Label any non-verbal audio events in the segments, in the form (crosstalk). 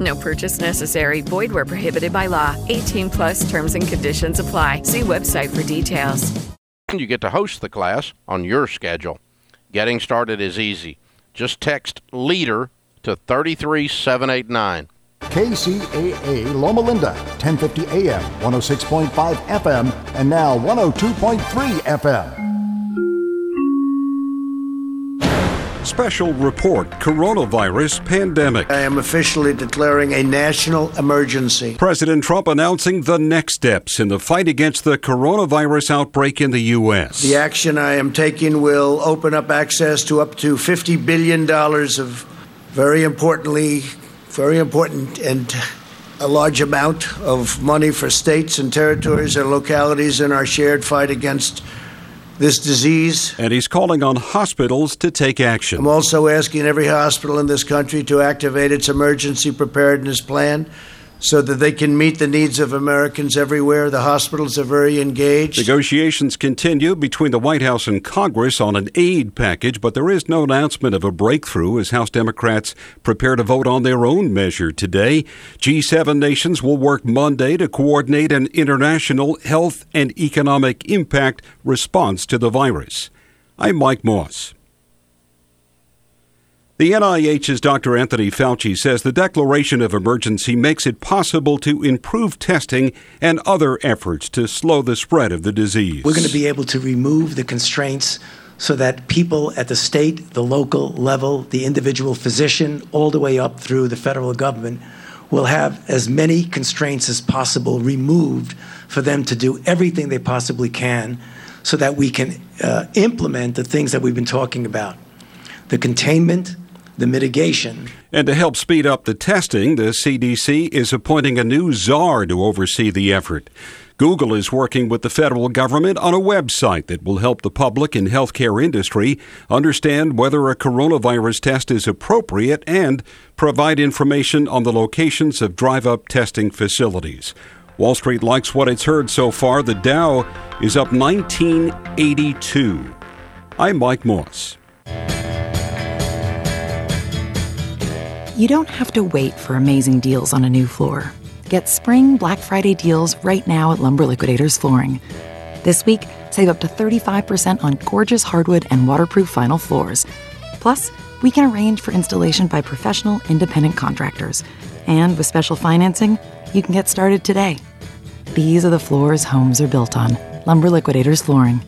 No purchase necessary. Void where prohibited by law. 18 plus terms and conditions apply. See website for details. And You get to host the class on your schedule. Getting started is easy. Just text LEADER to 33789. KCAA Loma Linda, 1050 AM, 106.5 FM, and now 102.3 FM. Special report Coronavirus Pandemic. I am officially declaring a national emergency. President Trump announcing the next steps in the fight against the coronavirus outbreak in the U.S. The action I am taking will open up access to up to $50 billion of very importantly, very important and a large amount of money for states and territories and localities in our shared fight against this disease. And he's calling on hospitals to take action. I'm also asking every hospital in this country to activate its emergency preparedness plan so that they can meet the needs of Americans everywhere. The hospitals are very engaged. Negotiations continue between the White House and Congress on an aid package, but there is no announcement of a breakthrough as House Democrats prepare to vote on their own measure today. G7 nations will work Monday to coordinate an international health and economic impact response to the virus. I'm Mike Moss. The NIH's Dr. Anthony Fauci says the declaration of emergency makes it possible to improve testing and other efforts to slow the spread of the disease. We're going to be able to remove the constraints so that people at the state, the local level, the individual physician, all the way up through the federal government will have as many constraints as possible removed for them to do everything they possibly can so that we can uh, implement the things that we've been talking about the containment, the mitigation. And to help speed up the testing, the CDC is appointing a new czar to oversee the effort. Google is working with the federal government on a website that will help the public and healthcare industry understand whether a coronavirus test is appropriate and provide information on the locations of drive up testing facilities. Wall Street likes what it's heard so far. The Dow is up 1982. I'm Mike Moss. You don't have to wait for amazing deals on a new floor. Get spring Black Friday deals right now at Lumber Liquidators Flooring. This week, save up to 35% on gorgeous hardwood and waterproof vinyl floors. Plus, we can arrange for installation by professional, independent contractors. And with special financing, you can get started today. These are the floors homes are built on. Lumber Liquidators Flooring.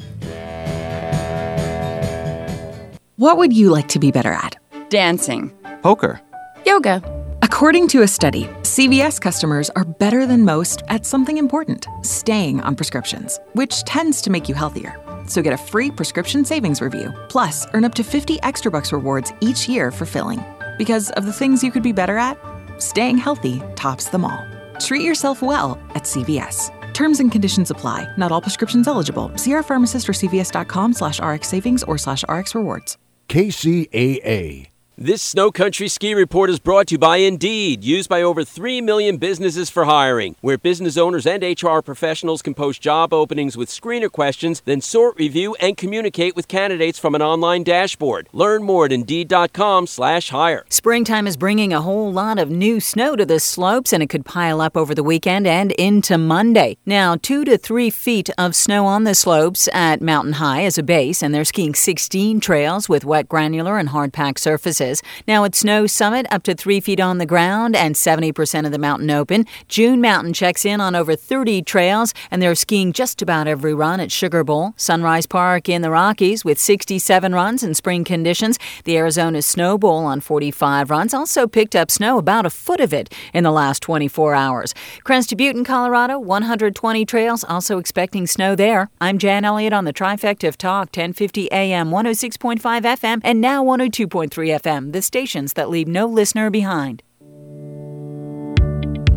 What would you like to be better at? Dancing. Poker. Yoga. According to a study, CVS customers are better than most at something important staying on prescriptions, which tends to make you healthier. So get a free prescription savings review, plus earn up to 50 extra bucks rewards each year for filling. Because of the things you could be better at, staying healthy tops them all. Treat yourself well at CVS. Terms and conditions apply. Not all prescriptions eligible. See our pharmacist or cvs.com slash rx savings or slash rx rewards. KCAA. This Snow Country Ski Report is brought to you by Indeed, used by over 3 million businesses for hiring, where business owners and HR professionals can post job openings with screener questions, then sort, review, and communicate with candidates from an online dashboard. Learn more at Indeed.com slash hire. Springtime is bringing a whole lot of new snow to the slopes, and it could pile up over the weekend and into Monday. Now, two to three feet of snow on the slopes at Mountain High as a base, and they're skiing 16 trails with wet, granular, and hard packed surfaces. Services. Now at Snow Summit, up to three feet on the ground and 70% of the mountain open. June Mountain checks in on over 30 trails, and they're skiing just about every run at Sugar Bowl. Sunrise Park in the Rockies with 67 runs in spring conditions. The Arizona Snow Bowl on 45 runs also picked up snow, about a foot of it, in the last 24 hours. Crested Butte in Colorado, 120 trails, also expecting snow there. I'm Jan Elliott on the trifecta of talk, 1050 AM, 106.5 FM, and now 102.3 FM, the stations that leave no listener behind.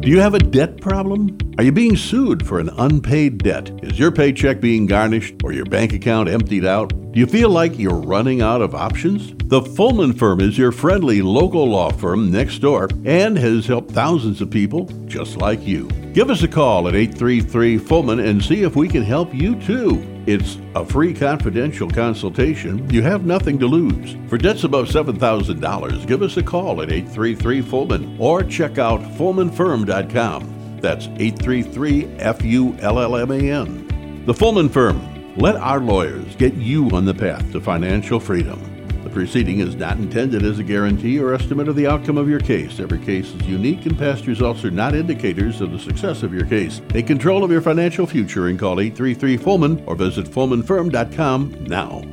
Do you have a debt problem? Are you being sued for an unpaid debt? Is your paycheck being garnished or your bank account emptied out? Do you feel like you're running out of options? The Fullman Firm is your friendly local law firm next door and has helped thousands of people just like you. Give us a call at 833 Fullman and see if we can help you too. It's a free confidential consultation. You have nothing to lose. For debts above $7,000, give us a call at 833 Fullman or check out FullmanFirm.com. That's 833 F U L L M A N. The Fullman Firm. Let our lawyers get you on the path to financial freedom. Proceeding is not intended as a guarantee or estimate of the outcome of your case. Every case is unique, and past results are not indicators of the success of your case. Take control of your financial future and call 833 Fullman or visit FullmanFirm.com now.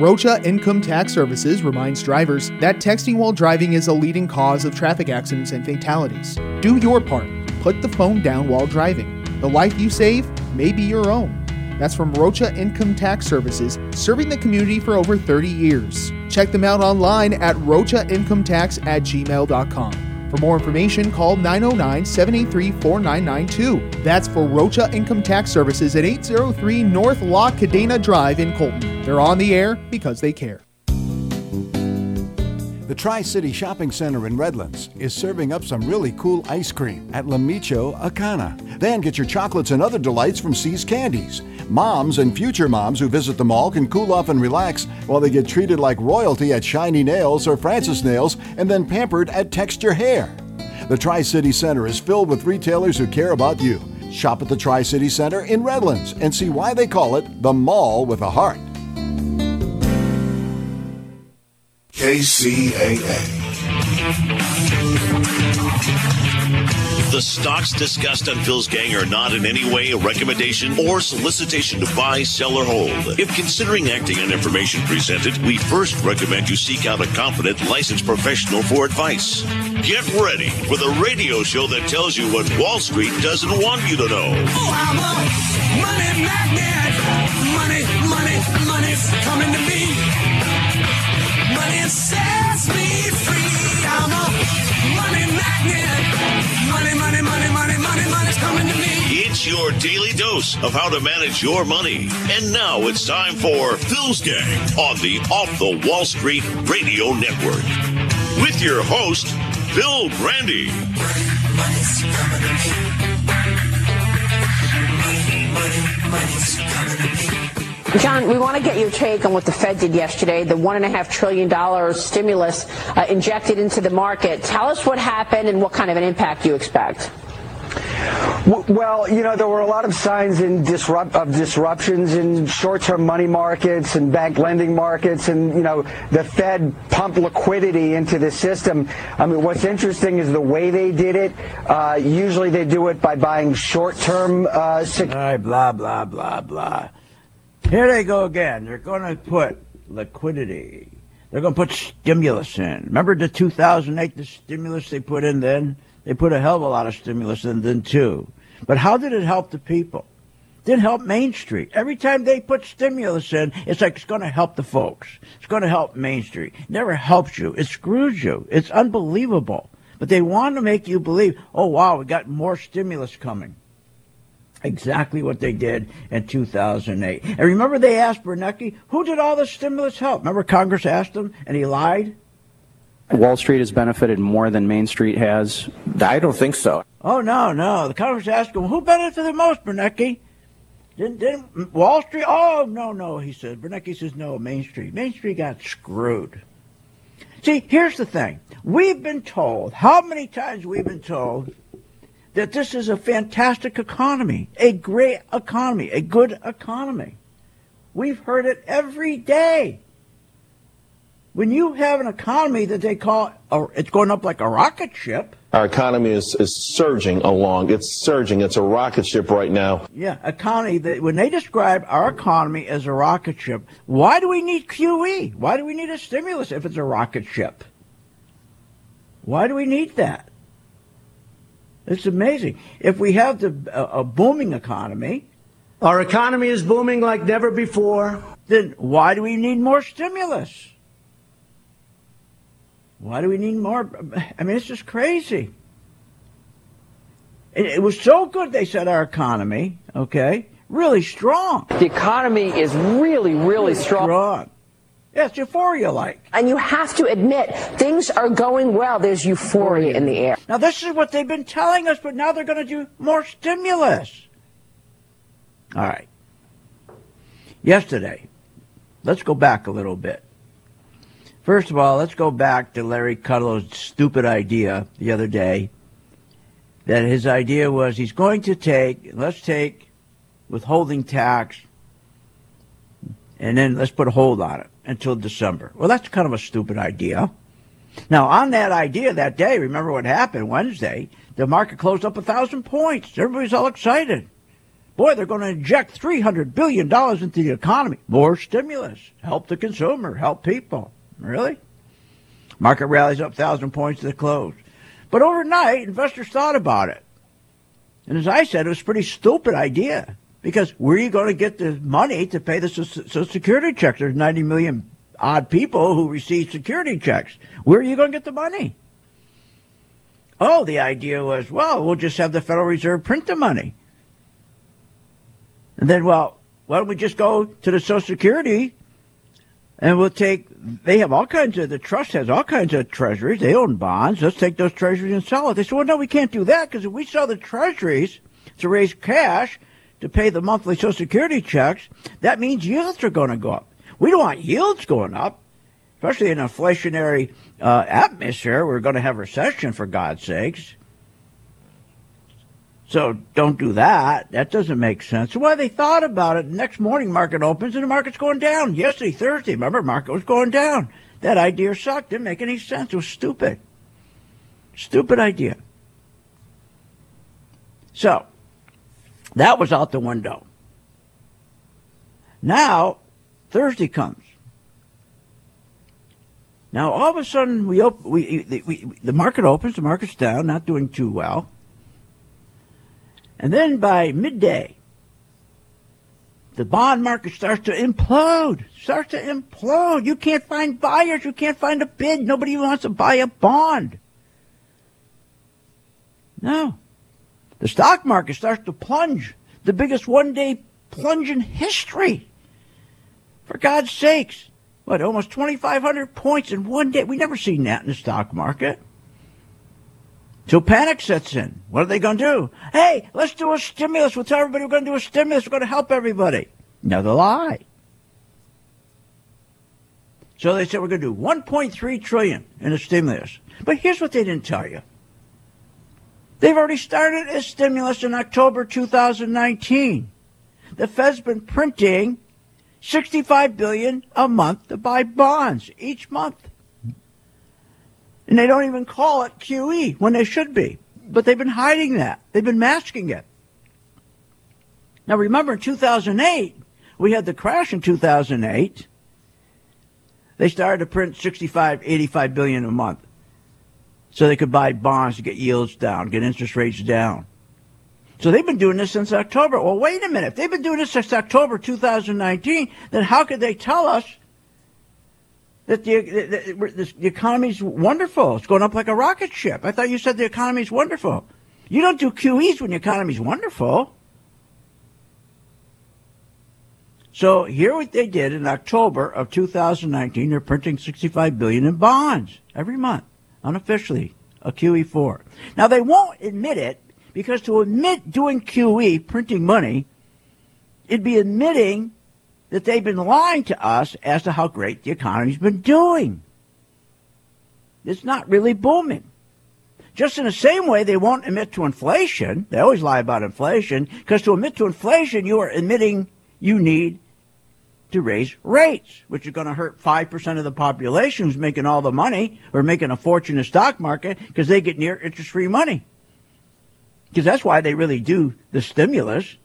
Rocha Income Tax Services reminds drivers that texting while driving is a leading cause of traffic accidents and fatalities. Do your part. Put the phone down while driving. The life you save may be your own. That's from Rocha Income Tax Services, serving the community for over 30 years. Check them out online at rochaincometax at gmail.com. For more information, call 909 783 4992. That's for Rocha Income Tax Services at 803 North La Cadena Drive in Colton. They're on the air because they care. The Tri City Shopping Center in Redlands is serving up some really cool ice cream at La Michoacana. Then get your chocolates and other delights from See's Candies. Moms and future moms who visit the mall can cool off and relax while they get treated like royalty at Shiny Nails or Francis Nails and then pampered at Texture Hair. The Tri City Center is filled with retailers who care about you. Shop at the Tri City Center in Redlands and see why they call it the mall with a heart. KCAA. The stocks discussed on Phil's Gang are not in any way a recommendation or solicitation to buy, sell, or hold. If considering acting on information presented, we first recommend you seek out a competent, licensed professional for advice. Get ready for the radio show that tells you what Wall Street doesn't want you to know. Oh, I'm a money magnet. Money, money, money's coming to me. Your daily dose of how to manage your money. And now it's time for Phil's Gang on the Off the Wall Street Radio Network. With your host, Phil Grande. John, we want to get your take on what the Fed did yesterday, the $1.5 trillion stimulus uh, injected into the market. Tell us what happened and what kind of an impact you expect. Well, you know, there were a lot of signs in disrupt, of disruptions in short-term money markets and bank lending markets, and you know, the Fed pumped liquidity into the system. I mean, what's interesting is the way they did it. Uh, usually, they do it by buying short-term. Uh, sec- blah blah blah blah. Here they go again. They're going to put liquidity. They're going to put stimulus in. Remember the 2008 the stimulus they put in then? They put a hell of a lot of stimulus in then too. But how did it help the people? Didn't help Main Street. Every time they put stimulus in, it's like it's going to help the folks. It's going to help Main Street. Never helps you. It screws you. It's unbelievable. But they want to make you believe, oh wow, we got more stimulus coming. Exactly what they did in 2008. And remember they asked Bernanke, who did all the stimulus help? Remember Congress asked him and he lied? Wall Street has benefited more than Main Street has? I don't think so. Oh, no, no. The Congress asked him, who benefited the most, Bernanke? Didn't, didn't Wall Street? Oh, no, no, he said. Bernanke says, no, Main Street. Main Street got screwed. See, here's the thing. We've been told, how many times we've been told that this is a fantastic economy, a great economy, a good economy. We've heard it every day. When you have an economy that they call it's going up like a rocket ship. Our economy is, is surging along. It's surging. It's a rocket ship right now. Yeah, economy. That when they describe our economy as a rocket ship, why do we need QE? Why do we need a stimulus if it's a rocket ship? Why do we need that? It's amazing. If we have the, a, a booming economy, our economy is booming like never before. Then why do we need more stimulus? Why do we need more? I mean, it's just crazy. It, it was so good, they said, our economy, okay? Really strong. The economy is really, really strong. strong. Yeah, it's euphoria like. And you have to admit, things are going well. There's euphoria in the air. Now, this is what they've been telling us, but now they're going to do more stimulus. All right. Yesterday, let's go back a little bit. First of all, let's go back to Larry Kudlow's stupid idea the other day that his idea was he's going to take, let's take withholding tax, and then let's put a hold on it until December. Well, that's kind of a stupid idea. Now, on that idea that day, remember what happened Wednesday? The market closed up a thousand points. Everybody's all excited. Boy, they're going to inject $300 billion into the economy. More stimulus. Help the consumer. Help people. Really? Market rallies up 1,000 points to the close. But overnight, investors thought about it. And as I said, it was a pretty stupid idea. Because where are you going to get the money to pay the Social Security checks? There's 90 million odd people who receive security checks. Where are you going to get the money? Oh, the idea was, well, we'll just have the Federal Reserve print the money. And then, well, why don't we just go to the Social Security and we'll take, they have all kinds of, the trust has all kinds of treasuries. They own bonds. Let's take those treasuries and sell it. They said, well, no, we can't do that because if we sell the treasuries to raise cash to pay the monthly Social Security checks, that means yields are going to go up. We don't want yields going up, especially in an inflationary uh, atmosphere. We're going to have recession, for God's sakes. So don't do that. That doesn't make sense. So why they thought about it, next morning market opens and the market's going down. Yesterday, Thursday, remember, market was going down. That idea sucked. Didn't make any sense. It was stupid. Stupid idea. So that was out the window. Now Thursday comes. Now all of a sudden we, op- we, we, we the market opens. The market's down, not doing too well. And then by midday, the bond market starts to implode, starts to implode. You can't find buyers. You can't find a bid. Nobody wants to buy a bond. No. The stock market starts to plunge, the biggest one day plunge in history. For God's sakes. What, almost 2,500 points in one day? We never seen that in the stock market. So panic sets in. What are they going to do? Hey, let's do a stimulus. We'll tell everybody we're going to do a stimulus. We're going to help everybody. Another lie. So they said we're going to do 1.3 trillion in a stimulus. But here's what they didn't tell you. They've already started a stimulus in October 2019. The Fed's been printing 65 billion a month to buy bonds each month. And they don't even call it QE when they should be. But they've been hiding that. They've been masking it. Now remember in 2008, we had the crash in 2008. They started to print 65, 85 billion a month. So they could buy bonds to get yields down, get interest rates down. So they've been doing this since October. Well, wait a minute. If they've been doing this since October 2019, then how could they tell us that the, the, the economy's wonderful. It's going up like a rocket ship. I thought you said the economy's wonderful. You don't do QEs when the economy's wonderful. So here what they did in October of 2019, they're printing 65 billion in bonds every month, unofficially, a QE4. Now they won't admit it because to admit doing QE, printing money, it'd be admitting that they've been lying to us as to how great the economy's been doing. It's not really booming. Just in the same way, they won't admit to inflation. They always lie about inflation because to admit to inflation, you are admitting you need to raise rates, which are going to hurt 5% of the population who's making all the money or making a fortune in the stock market because they get near interest free money. Because that's why they really do the stimulus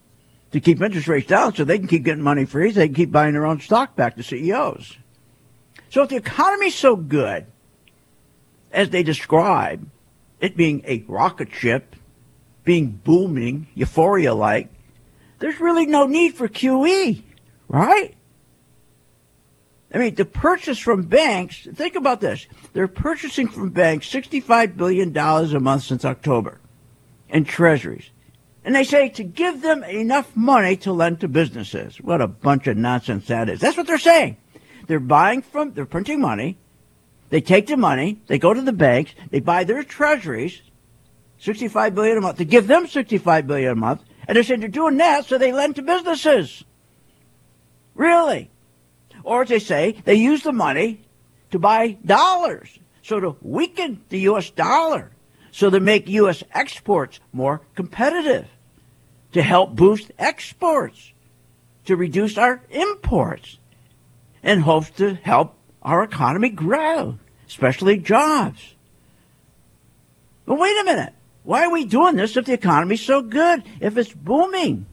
to keep interest rates down so they can keep getting money free, so they can keep buying their own stock back to CEOs. So if the economy's so good, as they describe, it being a rocket ship, being booming, euphoria like, there's really no need for QE, right? I mean, the purchase from banks, think about this. They're purchasing from banks $65 billion a month since October in treasuries. And they say to give them enough money to lend to businesses. What a bunch of nonsense that is. That's what they're saying. They're buying from, they're printing money. They take the money, they go to the banks, they buy their treasuries, 65 billion a month, to give them 65 billion a month. And they're saying they're doing that so they lend to businesses. Really? Or as they say, they use the money to buy dollars. So to weaken the U.S. dollar. So to make U.S. exports more competitive. To help boost exports. To reduce our imports. In hopes to help our economy grow, especially jobs. But wait a minute. Why are we doing this if the economy's so good, if it's booming?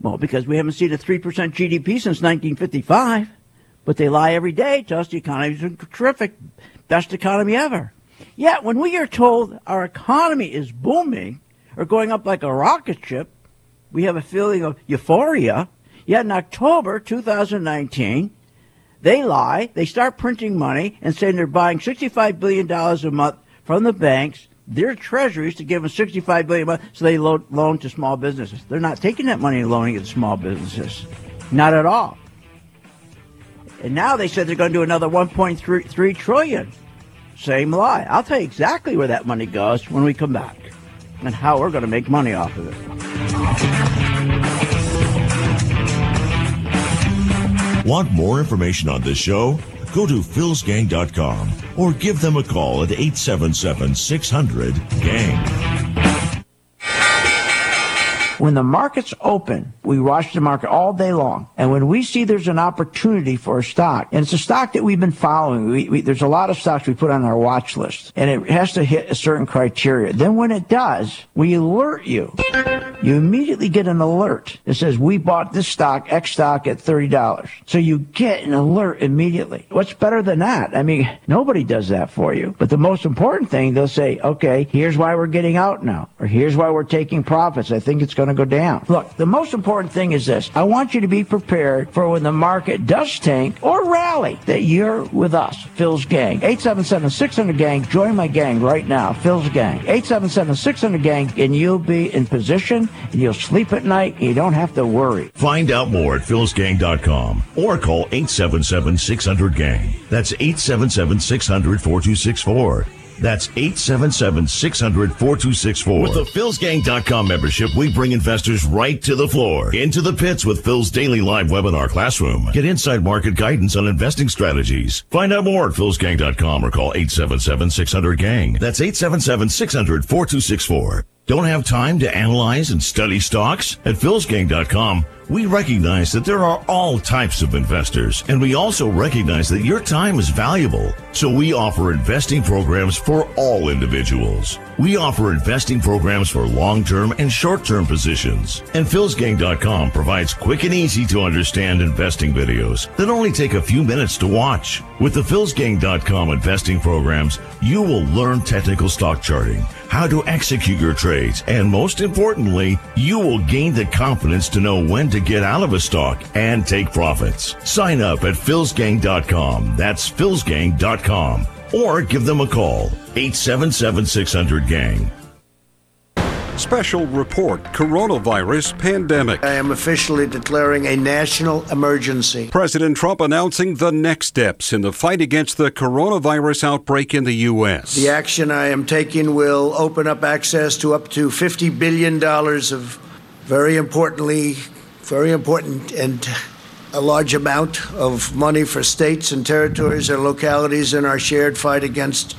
Well, because we haven't seen a 3% GDP since 1955. But they lie every day to us the economy economy's terrific, best economy ever. Yet when we are told our economy is booming or going up like a rocket ship, we have a feeling of euphoria. Yet in October 2019, they lie, they start printing money and saying they're buying $65 billion a month from the banks, their treasuries to give them 65 billion a month so they loan, loan to small businesses. They're not taking that money and loaning it to small businesses. Not at all. And now they said they're going to do another 1.3 trillion. Same lie. I'll tell you exactly where that money goes when we come back and how we're going to make money off of it. Want more information on this show? Go to philsgang.com or give them a call at 877 600 GANG. When the markets open, we watch the market all day long. And when we see there's an opportunity for a stock, and it's a stock that we've been following, we, we, there's a lot of stocks we put on our watch list, and it has to hit a certain criteria. Then when it does, we alert you. You immediately get an alert that says, we bought this stock, X stock at $30. So you get an alert immediately. What's better than that? I mean, nobody does that for you. But the most important thing, they'll say, okay, here's why we're getting out now, or here's why we're taking profits. I think it's going to go down. Look, the most important thing is this. I want you to be prepared for when the market does tank or rally that you're with us, Phil's Gang. 877-600-GANG. Join my gang right now, Phil's Gang. 877-600-GANG, and you'll be in position, and you'll sleep at night, and you don't have to worry. Find out more at philsgang.com or call 877-600-GANG. That's 877-600-4264. That's 877-600-4264. With the philsgang.com membership, we bring investors right to the floor, into the pits with Phil's daily live webinar classroom. Get inside market guidance on investing strategies. Find out more at philsgang.com or call 877-600-GANG. That's 877-600-4264. Don't have time to analyze and study stocks? At philsgang.com, we recognize that there are all types of investors, and we also recognize that your time is valuable. So we offer investing programs for all individuals. We offer investing programs for long-term and short-term positions. And philsgang.com provides quick and easy to understand investing videos that only take a few minutes to watch. With the philsgang.com investing programs, you will learn technical stock charting, how to execute your trades, and most importantly, you will gain the confidence to know when to get out of a stock and take profits. Sign up at philsgang.com. That's philsgang.com. Or give them a call, 877 600 GANG. Special report Coronavirus Pandemic. I am officially declaring a national emergency. President Trump announcing the next steps in the fight against the coronavirus outbreak in the U.S. The action I am taking will open up access to up to $50 billion of very importantly, very important and a large amount of money for states and territories and localities in our shared fight against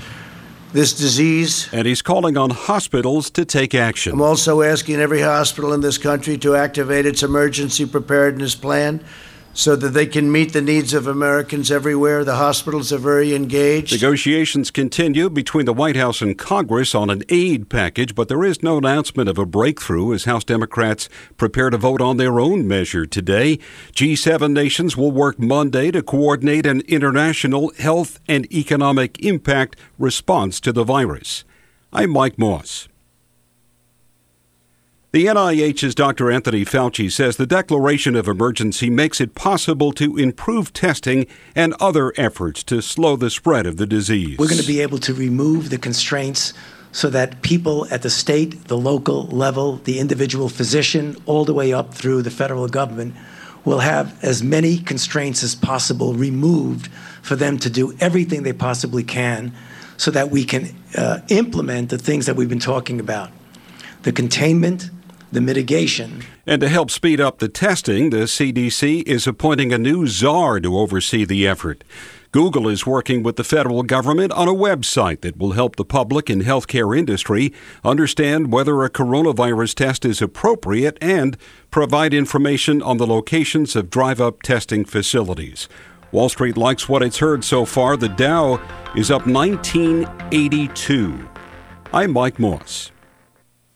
this disease. And he's calling on hospitals to take action. I'm also asking every hospital in this country to activate its emergency preparedness plan so that they can meet the needs of Americans everywhere. The hospitals are very engaged. Negotiations continue between the White House and Congress on an aid package, but there is no announcement of a breakthrough as House Democrats prepare to vote on their own measure today. G7 nations will work Monday to coordinate an international health and economic impact response to the virus. I'm Mike Moss. The NIH's Dr. Anthony Fauci says the declaration of emergency makes it possible to improve testing and other efforts to slow the spread of the disease. We're going to be able to remove the constraints so that people at the state, the local level, the individual physician, all the way up through the federal government will have as many constraints as possible removed for them to do everything they possibly can so that we can uh, implement the things that we've been talking about the containment, the mitigation. And to help speed up the testing, the CDC is appointing a new czar to oversee the effort. Google is working with the federal government on a website that will help the public and healthcare industry understand whether a coronavirus test is appropriate and provide information on the locations of drive up testing facilities. Wall Street likes what it's heard so far. The Dow is up 1982. I'm Mike Moss.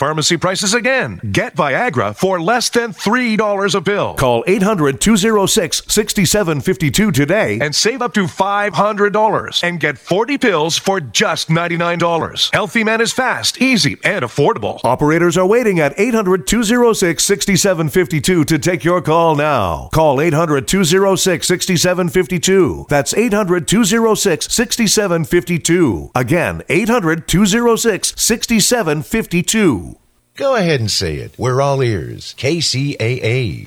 pharmacy prices again. Get Viagra for less than $3 a pill. Call 800 206 6752 today and save up to $500 and get 40 pills for just $99. Healthy Man is fast, easy, and affordable. Operators are waiting at 800 206 6752 to take your call now. Call 800 206 6752. That's 800 206 6752. Again, 800 206 6752. Go ahead and say it. We're all ears. KCAA.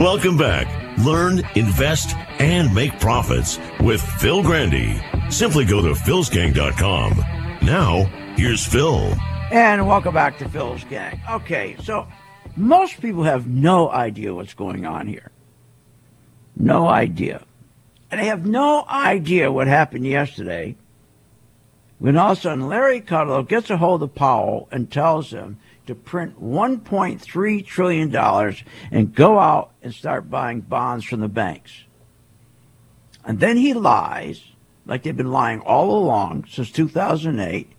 Welcome back. Learn, invest, and make profits with Phil Grande. Simply go to philsgang.com. Now, here's Phil. And welcome back to Phil's Gang. Okay, so most people have no idea what's going on here. No idea. And they have no idea what happened yesterday when all of a sudden Larry Kudlow gets a hold of Powell and tells him to print $1.3 trillion and go out and start buying bonds from the banks. And then he lies, like they've been lying all along since 2008.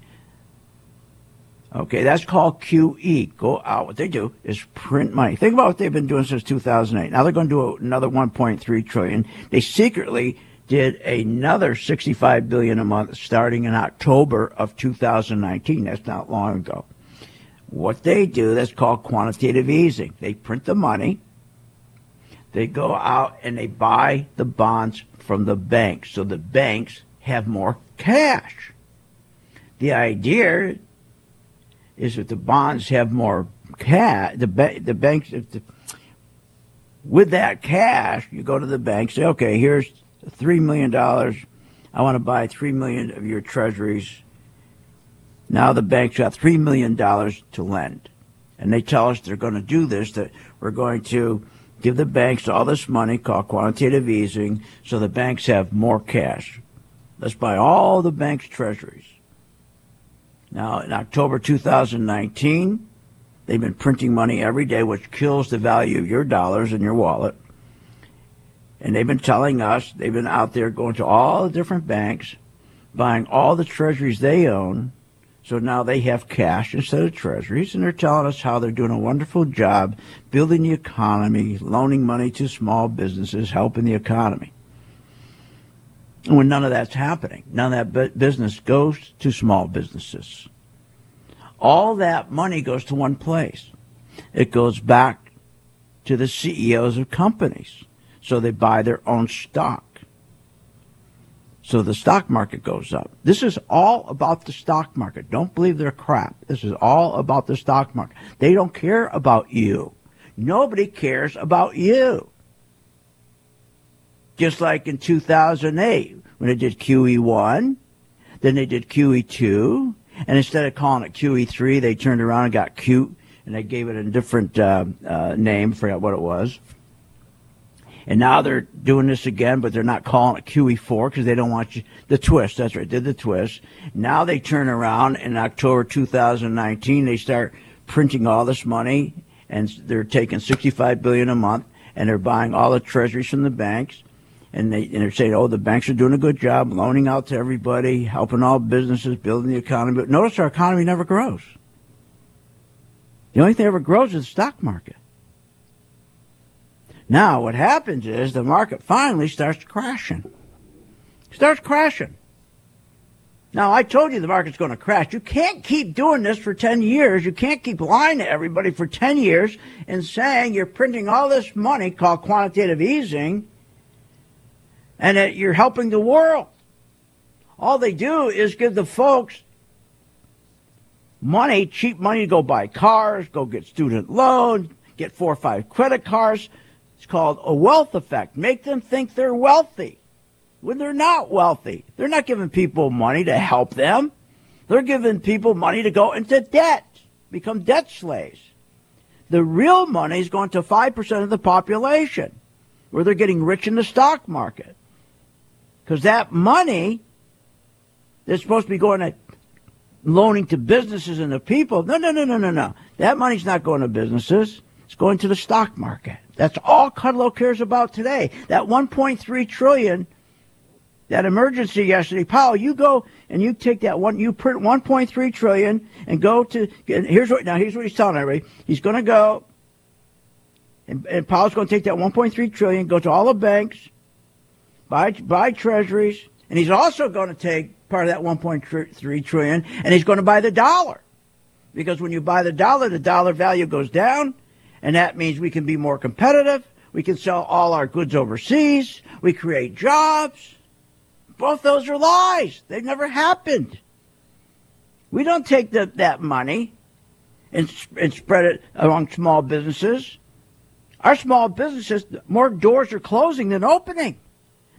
Okay, that's called QE. Go out. What they do is print money. Think about what they've been doing since 2008. Now they're going to do another 1.3 trillion. They secretly did another 65 billion a month starting in October of 2019. That's not long ago. What they do, that's called quantitative easing. They print the money. They go out and they buy the bonds from the banks. So the banks have more cash. The idea is that the bonds have more cash. The, ba- the banks, the, with that cash, you go to the bank, say, okay, here's $3 million. I want to buy 3 million of your treasuries. Now the bank's got $3 million to lend. And they tell us they're going to do this, that we're going to give the banks all this money called quantitative easing so the banks have more cash. Let's buy all the bank's treasuries. Now, in October 2019, they've been printing money every day, which kills the value of your dollars in your wallet. And they've been telling us, they've been out there going to all the different banks, buying all the treasuries they own. So now they have cash instead of treasuries, and they're telling us how they're doing a wonderful job building the economy, loaning money to small businesses, helping the economy. When none of that's happening, none of that bu- business goes to small businesses. All that money goes to one place. It goes back to the CEOs of companies. So they buy their own stock. So the stock market goes up. This is all about the stock market. Don't believe they're crap. This is all about the stock market. They don't care about you. Nobody cares about you. Just like in 2008 when they did QE1, then they did QE2, and instead of calling it QE3, they turned around and got cute and they gave it a different uh, uh, name, forgot what it was. And now they're doing this again, but they're not calling it QE4 because they don't want you. The twist, that's right, did the twist. Now they turn around in October 2019, they start printing all this money and they're taking 65 billion a month and they're buying all the treasuries from the banks. And, they, and they're saying, oh, the banks are doing a good job loaning out to everybody, helping all businesses, building the economy. But notice our economy never grows. The only thing that ever grows is the stock market. Now, what happens is the market finally starts crashing. Starts crashing. Now, I told you the market's going to crash. You can't keep doing this for 10 years. You can't keep lying to everybody for 10 years and saying you're printing all this money called quantitative easing and that you're helping the world. All they do is give the folks money, cheap money to go buy cars, go get student loans, get four or five credit cards. It's called a wealth effect. Make them think they're wealthy when they're not wealthy. They're not giving people money to help them. They're giving people money to go into debt, become debt slaves. The real money is going to 5% of the population where they're getting rich in the stock market. Because that money that's supposed to be going to loaning to businesses and the people. No, no, no, no, no, no. That money's not going to businesses. It's going to the stock market. That's all Kudlow cares about today. That 1.3 trillion, that emergency yesterday, Powell, you go and you take that one, you print 1.3 trillion and go to. And here's what now. Here's what he's telling everybody. He's going to go, and, and Powell's going to take that 1.3 trillion, go to all the banks, buy buy treasuries, and he's also going to take part of that 1.3 trillion, and he's going to buy the dollar. Because when you buy the dollar, the dollar value goes down, and that means we can be more competitive. We can sell all our goods overseas. We create jobs. Both those are lies. They've never happened. We don't take the, that money and, and spread it among small businesses. Our small businesses, more doors are closing than opening.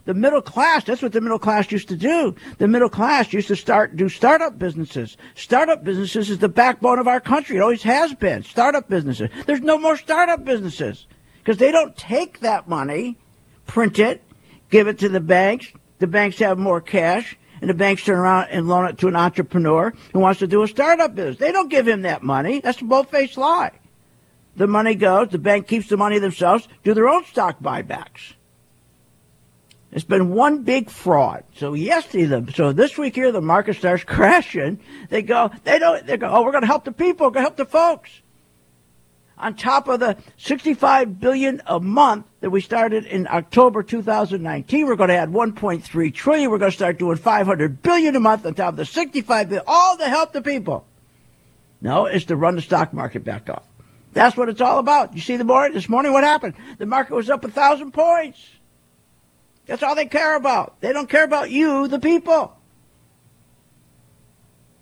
The middle class, that's what the middle class used to do. The middle class used to start do startup businesses. Startup businesses is the backbone of our country. It always has been. Startup businesses. There's no more startup businesses because they don't take that money, print it, give it to the banks. The banks have more cash, and the banks turn around and loan it to an entrepreneur who wants to do a startup business. They don't give him that money. That's a bold-faced lie. The money goes, the bank keeps the money themselves, do their own stock buybacks. It's been one big fraud. So yesterday, the, so this week here, the market starts (laughs) crashing. They go, they don't, they go, oh, we're going to help the people, we're going to help the folks. On top of the 65 billion a month that we started in October 2019, we're going to add 1.3 trillion. We're going to start doing 500 billion a month on top of the 65 billion, all to help the people. No, it's to run the stock market back up. That's what it's all about. You see the morning this morning, what happened? The market was up a thousand points. That's all they care about. They don't care about you, the people.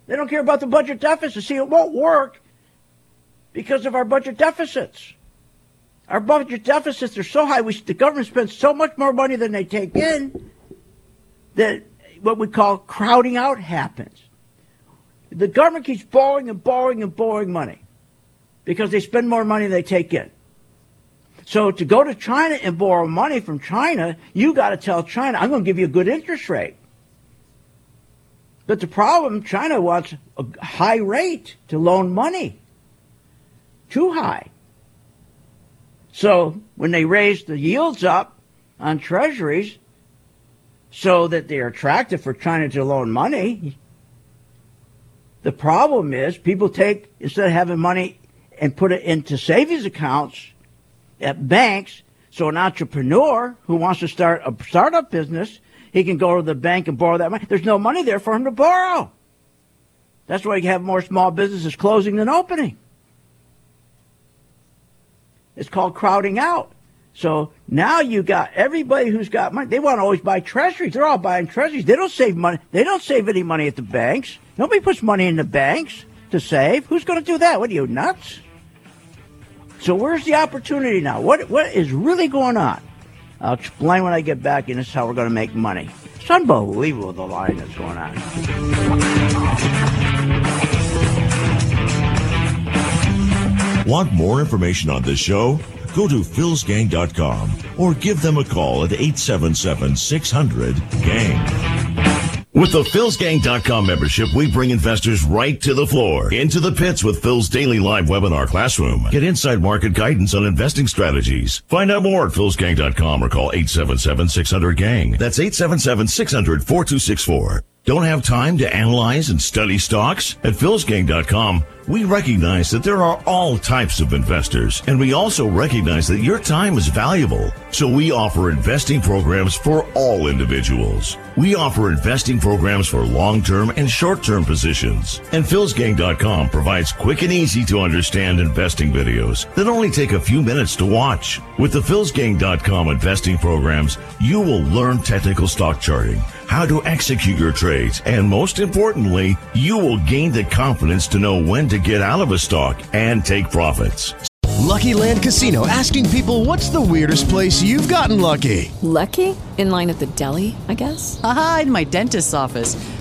They don't care about the budget deficit. See, it won't work because of our budget deficits. Our budget deficits are so high, we, the government spends so much more money than they take in that what we call crowding out happens. The government keeps borrowing and borrowing and borrowing money because they spend more money than they take in. So to go to China and borrow money from China, you got to tell China, I'm going to give you a good interest rate. But the problem, China wants a high rate to loan money. Too high. So when they raise the yields up on treasuries so that they're attractive for China to loan money, the problem is people take, instead of having money and put it into savings accounts, at banks. So an entrepreneur who wants to start a startup business, he can go to the bank and borrow that money. There's no money there for him to borrow. That's why you have more small businesses closing than opening. It's called crowding out. So now you got everybody who's got money. They want to always buy treasuries. They're all buying treasuries. They don't save money. They don't save any money at the banks. Nobody puts money in the banks to save. Who's going to do that? What are you nuts? So where's the opportunity now? What what is really going on? I'll explain when I get back, and this is how we're going to make money. It's unbelievable the line that's going on. Want more information on this show? Go to philsgang.com or give them a call at 877 600 GANG. With the philsgang.com membership, we bring investors right to the floor, into the pits with Phil's daily live webinar classroom. Get inside market guidance on investing strategies. Find out more at philsgang.com or call 877 600 GANG. That's 877 600 4264. Don't have time to analyze and study stocks? At philsgang.com, we recognize that there are all types of investors, and we also recognize that your time is valuable. So we offer investing programs for all individuals. We offer investing programs for long-term and short-term positions. And philsgang.com provides quick and easy to understand investing videos that only take a few minutes to watch. With the philsgang.com investing programs, you will learn technical stock charting, how to execute your trades, and most importantly, you will gain the confidence to know when to get out of a stock and take profits. Lucky Land Casino asking people what's the weirdest place you've gotten lucky? Lucky? In line at the deli, I guess? Aha, in my dentist's office.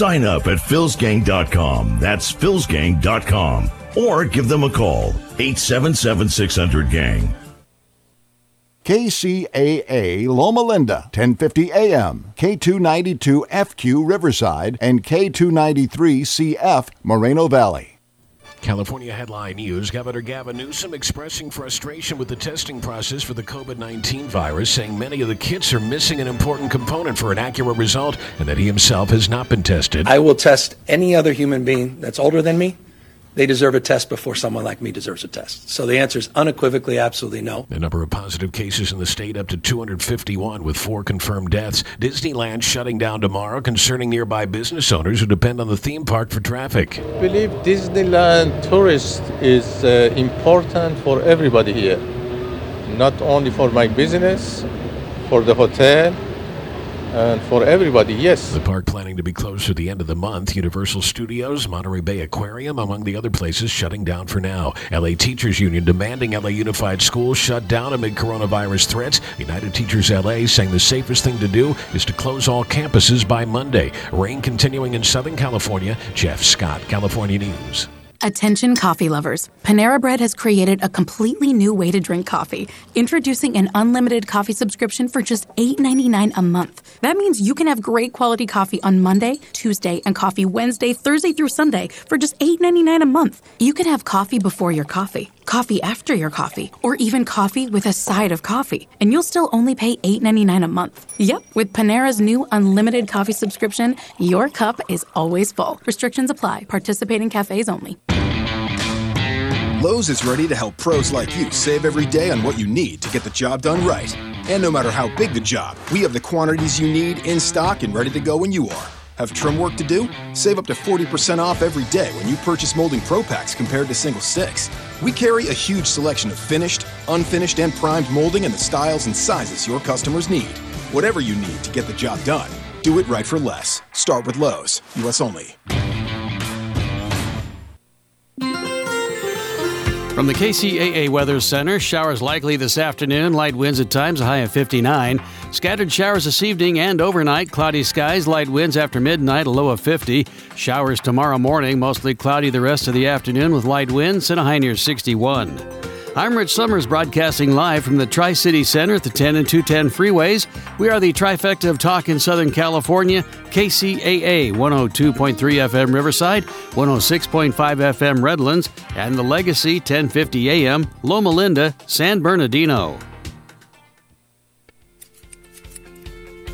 Sign up at philsgang.com. That's philsgang.com. Or give them a call, 877 600 GANG. KCAA Loma Linda, 1050 AM, K292 FQ Riverside, and K293 CF Moreno Valley. California headline news Governor Gavin Newsom expressing frustration with the testing process for the COVID 19 virus, saying many of the kits are missing an important component for an accurate result and that he himself has not been tested. I will test any other human being that's older than me. They deserve a test before someone like me deserves a test. So the answer is unequivocally absolutely no. The number of positive cases in the state up to 251 with four confirmed deaths. Disneyland shutting down tomorrow concerning nearby business owners who depend on the theme park for traffic. I believe Disneyland tourist is uh, important for everybody here. Not only for my business, for the hotel, and for everybody, yes. The park planning to be closed through the end of the month. Universal Studios, Monterey Bay Aquarium, among the other places shutting down for now. LA Teachers Union demanding LA Unified Schools shut down amid coronavirus threats. United Teachers LA saying the safest thing to do is to close all campuses by Monday. Rain continuing in Southern California. Jeff Scott, California News. Attention coffee lovers. Panera Bread has created a completely new way to drink coffee, introducing an unlimited coffee subscription for just $8.99 a month. That means you can have great quality coffee on Monday, Tuesday, and coffee Wednesday, Thursday through Sunday for just $8.99 a month. You can have coffee before your coffee, coffee after your coffee, or even coffee with a side of coffee, and you'll still only pay $8.99 a month. Yep, with Panera's new unlimited coffee subscription, your cup is always full. Restrictions apply. Participating cafes only. Lowe's is ready to help pros like you save every day on what you need to get the job done right. And no matter how big the job, we have the quantities you need in stock and ready to go when you are. Have trim work to do? Save up to 40% off every day when you purchase molding pro packs compared to single sticks. We carry a huge selection of finished, unfinished, and primed molding in the styles and sizes your customers need. Whatever you need to get the job done, do it right for less. Start with Lowe's, US only. From the KCAA Weather Center, showers likely this afternoon, light winds at times, a high of 59. Scattered showers this evening and overnight. Cloudy skies, light winds after midnight, a low of 50. Showers tomorrow morning, mostly cloudy the rest of the afternoon with light winds and a high near 61. I'm Rich Summers broadcasting live from the Tri City Center at the 10 and 210 freeways. We are the trifecta of talk in Southern California KCAA 102.3 FM Riverside, 106.5 FM Redlands, and the Legacy 1050 AM Loma Linda, San Bernardino.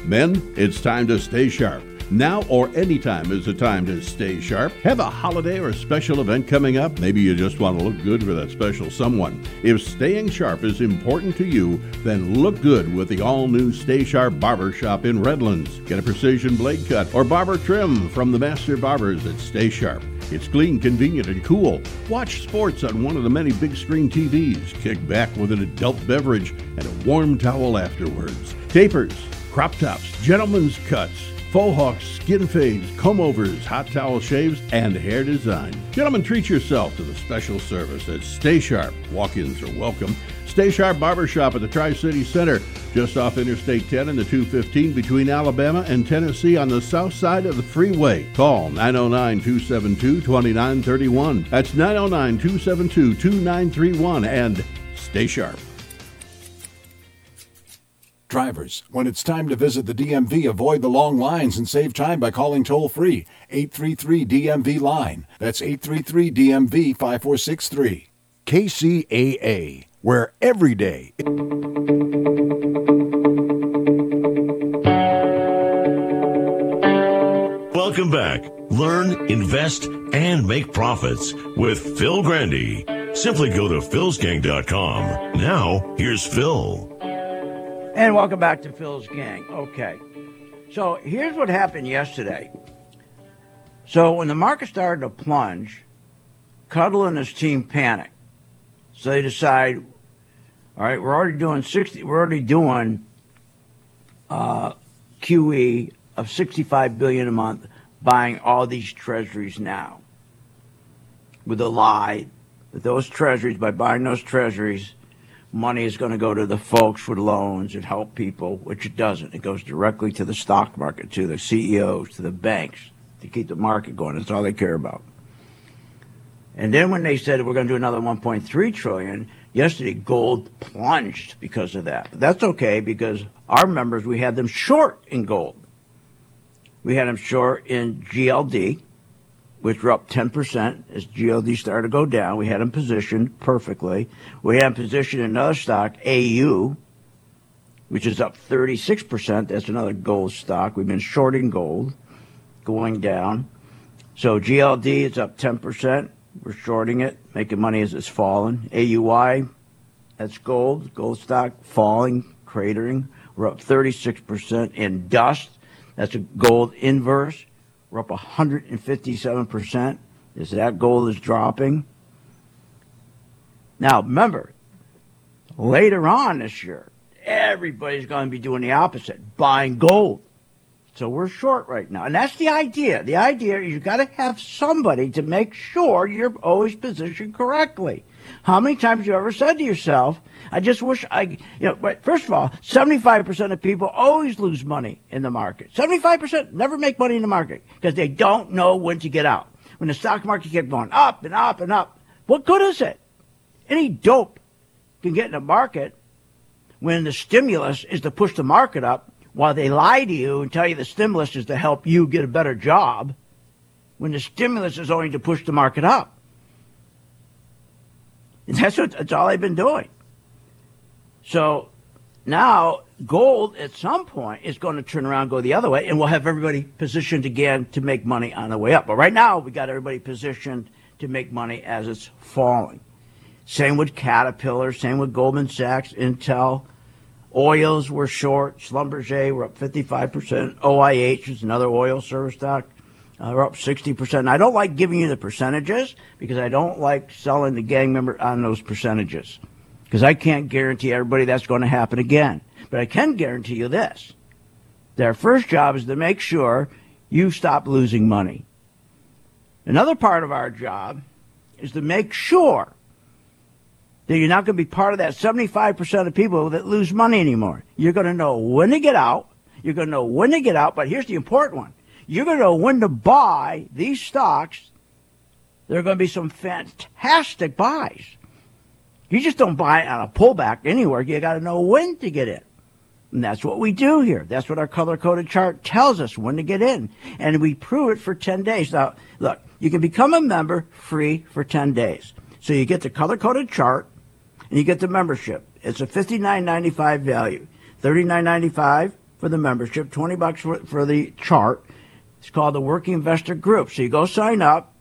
Men, it's time to stay sharp. Now or anytime is the time to stay sharp. Have a holiday or a special event coming up. Maybe you just want to look good for that special someone. If staying sharp is important to you, then look good with the all new Stay Sharp Barber Shop in Redlands. Get a precision blade cut or barber trim from the master barbers at Stay Sharp. It's clean, convenient, and cool. Watch sports on one of the many big screen TVs. Kick back with an adult beverage and a warm towel afterwards. Tapers, crop tops, gentlemen's cuts faux skin fades, comb overs, hot towel shaves, and hair design. Gentlemen, treat yourself to the special service at Stay Sharp. Walk ins are welcome. Stay Sharp Barbershop at the Tri City Center, just off Interstate 10 and the 215 between Alabama and Tennessee on the south side of the freeway. Call 909 272 2931. That's 909 272 2931 and stay sharp. Drivers, when it's time to visit the DMV, avoid the long lines and save time by calling toll free 833 DMV line. That's 833 DMV 5463. KCAA, where every day. Welcome back. Learn, invest, and make profits with Phil Grande. Simply go to philsgang.com. Now, here's Phil. And welcome back to Phil's Gang. Okay. So here's what happened yesterday. So when the market started to plunge, Kudlow and his team panicked. So they decide, all right, we're already doing 60, we're already doing uh, QE of 65 billion a month, buying all these treasuries now. With a lie that those treasuries, by buying those treasuries, money is going to go to the folks with loans and help people, which it doesn't. It goes directly to the stock market, to the CEOs, to the banks to keep the market going. That's all they care about. And then when they said we're going to do another 1.3 trillion, yesterday gold plunged because of that. But that's okay because our members we had them short in gold. We had them short in GLD, which were up 10% as GLD started to go down. We had them positioned perfectly. We had them positioned in another stock, AU, which is up 36%. That's another gold stock. We've been shorting gold, going down. So GLD is up 10%. We're shorting it, making money as it's falling. AUI, that's gold, gold stock falling, cratering. We're up 36% in dust. That's a gold inverse. We're up 157%. Is that gold is dropping? Now, remember, later on this year, everybody's going to be doing the opposite, buying gold. So we're short right now. And that's the idea. The idea is you've got to have somebody to make sure you're always positioned correctly. How many times have you ever said to yourself, I just wish I, you know, but first of all, 75% of people always lose money in the market. 75% never make money in the market because they don't know when to get out. When the stock market kept going up and up and up, what good is it? Any dope can get in the market when the stimulus is to push the market up while they lie to you and tell you the stimulus is to help you get a better job when the stimulus is only to push the market up. (laughs) That's what that's all I've been doing. So now gold at some point is going to turn around go the other way, and we'll have everybody positioned again to make money on the way up. But right now, we got everybody positioned to make money as it's falling. Same with Caterpillar, same with Goldman Sachs, Intel. Oils were short. Schlumberger were up 55%. OIH is another oil service stock. Uh, we're up 60%. And I don't like giving you the percentages because I don't like selling the gang member on those percentages because I can't guarantee everybody that's going to happen again. But I can guarantee you this. Their first job is to make sure you stop losing money. Another part of our job is to make sure that you're not going to be part of that 75% of people that lose money anymore. You're going to know when to get out. You're going to know when to get out. But here's the important one. You're going to know when to buy these stocks. There are going to be some fantastic buys. You just don't buy on a pullback anywhere. You got to know when to get in. And that's what we do here. That's what our color coded chart tells us when to get in. And we prove it for 10 days. Now, look, you can become a member free for 10 days. So you get the color coded chart and you get the membership. It's a $59.95 value. $39.95 for the membership, 20 bucks for, for the chart. It's called the Working Investor Group. So you go sign up.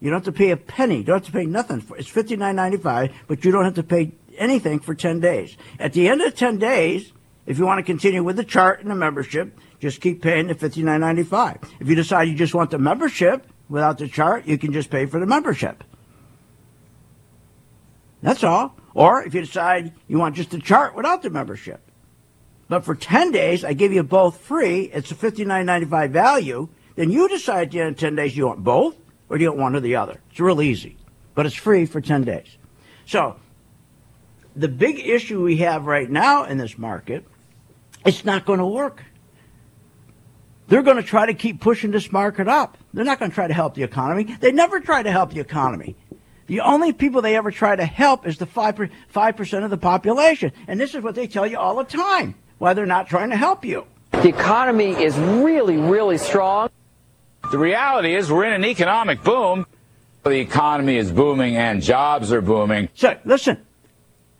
You don't have to pay a penny. You don't have to pay nothing. For, it's $59.95, but you don't have to pay anything for 10 days. At the end of 10 days, if you want to continue with the chart and the membership, just keep paying the $59.95. If you decide you just want the membership without the chart, you can just pay for the membership. That's all. Or if you decide you want just the chart without the membership. But for 10 days, I give you both free. It's a $59.95 value. Then you decide at the end of 10 days you want both or do you want one or the other. It's real easy. But it's free for 10 days. So the big issue we have right now in this market, it's not going to work. They're going to try to keep pushing this market up. They're not going to try to help the economy. They never try to help the economy. The only people they ever try to help is the 5%, 5% of the population. And this is what they tell you all the time why they're not trying to help you. The economy is really, really strong. The reality is we're in an economic boom. The economy is booming and jobs are booming. So listen,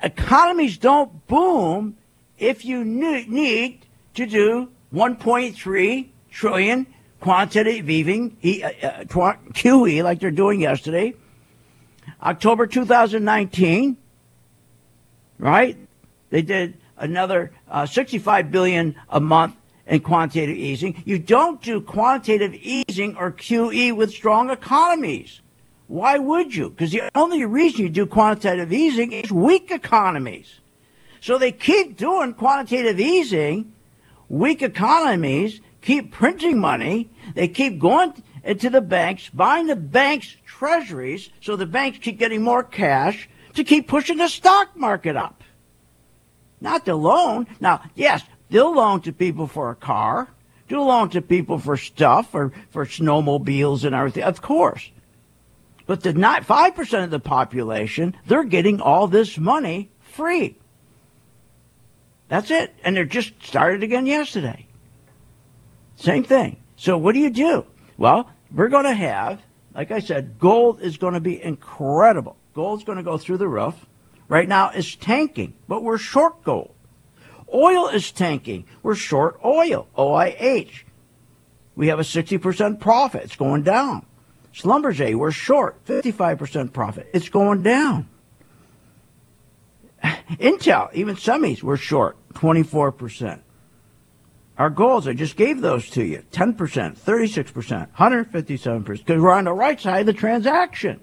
economies don't boom if you need to do 1.3 trillion quantitative easing, uh, uh, QE, like they're doing yesterday. October 2019, right? They did another uh, 65 billion a month in quantitative easing. You don't do quantitative easing or QE with strong economies. Why would you? Because the only reason you do quantitative easing is weak economies. So they keep doing quantitative easing. Weak economies keep printing money. They keep going into the banks, buying the banks' treasuries, so the banks keep getting more cash to keep pushing the stock market up. Not the loan. Now, yes, they'll loan to people for a car, do loan to people for stuff or for snowmobiles and everything, of course. But the not five percent of the population, they're getting all this money free. That's it. And they're just started again yesterday. Same thing. So what do you do? Well, we're going to have, like I said, gold is going to be incredible. Gold's going to go through the roof. Right now it's tanking, but we're short gold. Oil is tanking. We're short oil, OIH. We have a 60% profit. It's going down. Schlumberger, we're short, 55% profit. It's going down. Intel, even semis, we're short, 24%. Our goals, I just gave those to you 10%, 36%, 157%, because we're on the right side of the transaction.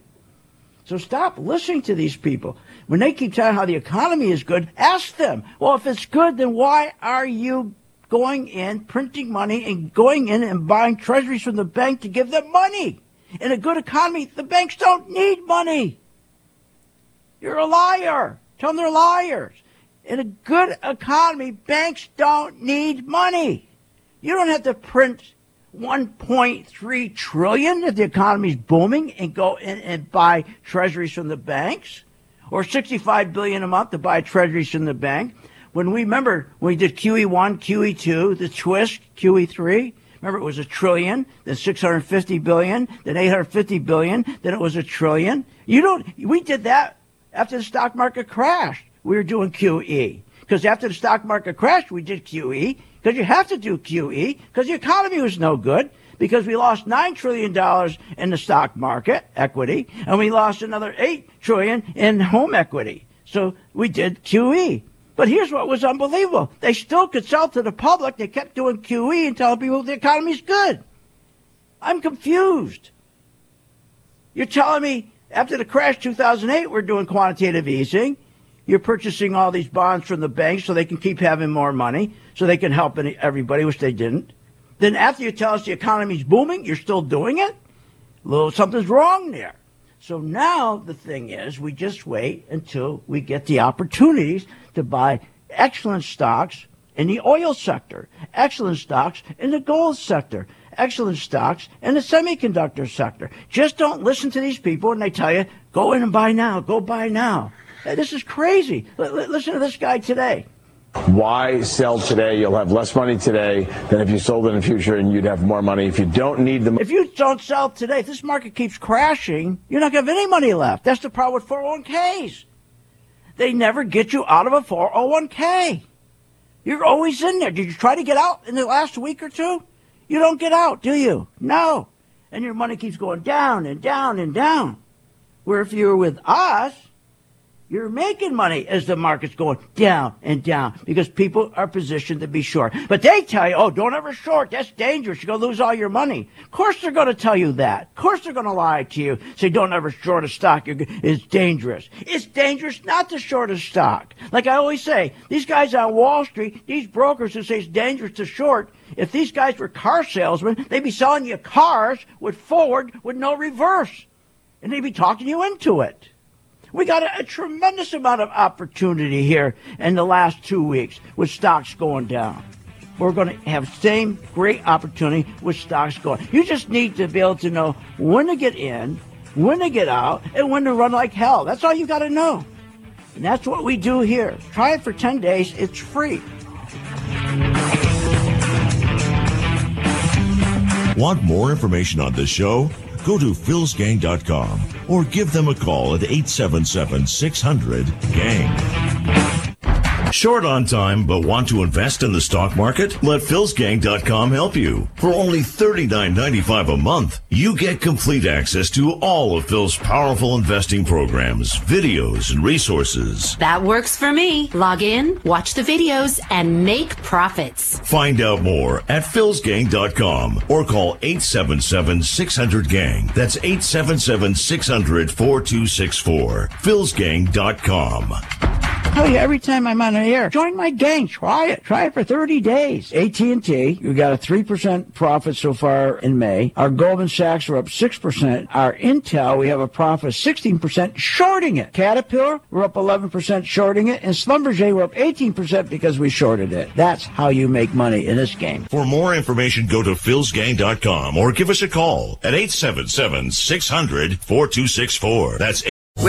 So stop listening to these people. When they keep telling how the economy is good, ask them, well, if it's good, then why are you going in, printing money, and going in and buying treasuries from the bank to give them money? In a good economy, the banks don't need money. You're a liar. Tell them they're liars. In a good economy, banks don't need money. You don't have to print 1.3 trillion if the economy's booming and go in and buy treasuries from the banks or 65 billion a month to buy treasuries from the bank. When we remember when we did QE1, QE2, the twist, QE3, remember it was a trillion, then 650 billion, then 850 billion, then it was a trillion. You don't, we did that after the stock market crashed. We were doing QE. Because after the stock market crashed, we did QE. Because you have to do QE because the economy was no good because we lost $9 trillion in the stock market equity and we lost another 8 trillion in home equity. So we did QE. But here's what was unbelievable. They still could sell to the public. They kept doing QE and telling people the economy's good. I'm confused. You're telling me after the crash 2008, we're doing quantitative easing. You're purchasing all these bonds from the banks so they can keep having more money, so they can help everybody, which they didn't. Then after you tell us the economy's booming, you're still doing it? Little something's wrong there. So now the thing is, we just wait until we get the opportunities to buy excellent stocks in the oil sector, excellent stocks in the gold sector, excellent stocks in the semiconductor sector. Just don't listen to these people and they tell you, go in and buy now, go buy now. This is crazy. L- listen to this guy today. Why sell today? You'll have less money today than if you sold in the future, and you'd have more money if you don't need the. If you don't sell today, if this market keeps crashing, you're not going to have any money left. That's the problem with 401ks. They never get you out of a 401k. You're always in there. Did you try to get out in the last week or two? You don't get out, do you? No. And your money keeps going down and down and down. Where if you're with us, you're making money as the market's going down and down because people are positioned to be short. But they tell you, oh, don't ever short. That's dangerous. You're going to lose all your money. Of course they're going to tell you that. Of course they're going to lie to you. Say, don't ever short a stock. It's dangerous. It's dangerous not to short a stock. Like I always say, these guys on Wall Street, these brokers who say it's dangerous to short, if these guys were car salesmen, they'd be selling you cars with forward with no reverse. And they'd be talking you into it. We got a, a, tremendous amount of opportunity here in the last two weeks with stocks going down. We're going to have same great opportunity with stocks going. You just need to be able to know when to get in, when to get out, and when to run like hell. That's all you got to know. And that's what we do here. Try it for 10 days. It's free. Want more information on this show? Go to philsgang.com or give them a call at 877 600 GANG. Short on time but want to invest in the stock market? Let philsgang.com help you. For only $39.95 a month, you get complete access to all of Phil's powerful investing programs, videos, and resources. That works for me. Log in, watch the videos, and make profits. Find out more at philsgang.com or call 877-600-GANG. That's 877-600-4264. philsgang.com tell you every time I'm on the air, join my gang. Try it. Try it for 30 days. AT&T, we got a 3% profit so far in May. Our Goldman Sachs are up 6%. Our Intel, we have a profit of 16% shorting it. Caterpillar, we're up 11% shorting it. And Schlumberger, we're up 18% because we shorted it. That's how you make money in this game. For more information, go to philsgang.com or give us a call at 877 600 4264. That's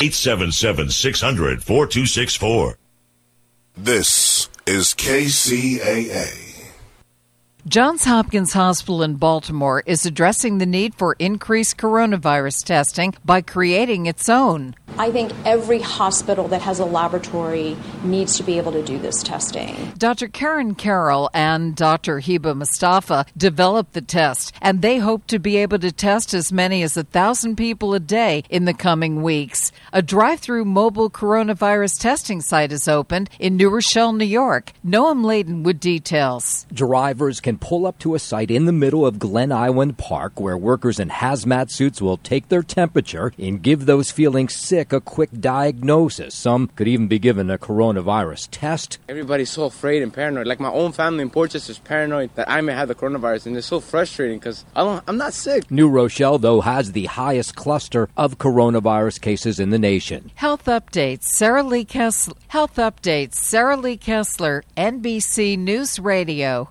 877 600 4264. This is KCAA. Johns Hopkins Hospital in Baltimore is addressing the need for increased coronavirus testing by creating its own. I think every hospital that has a laboratory needs to be able to do this testing. Dr. Karen Carroll and Dr. Heba Mostafa developed the test, and they hope to be able to test as many as a thousand people a day in the coming weeks. A drive through mobile coronavirus testing site is opened in New Rochelle, New York. Noam Layden with details. Drivers can pull up to a site in the middle of Glen Island Park where workers in hazmat suits will take their temperature and give those feeling sick a quick diagnosis. Some could even be given a coronavirus test. Everybody's so afraid and paranoid. Like my own family in Portchester is paranoid that I may have the coronavirus, and it's so frustrating because I'm not sick. New Rochelle, though, has the highest cluster of coronavirus cases in the nation. Health updates. Sarah Lee Kessler. Health updates. Sarah Lee Kessler, NBC News Radio.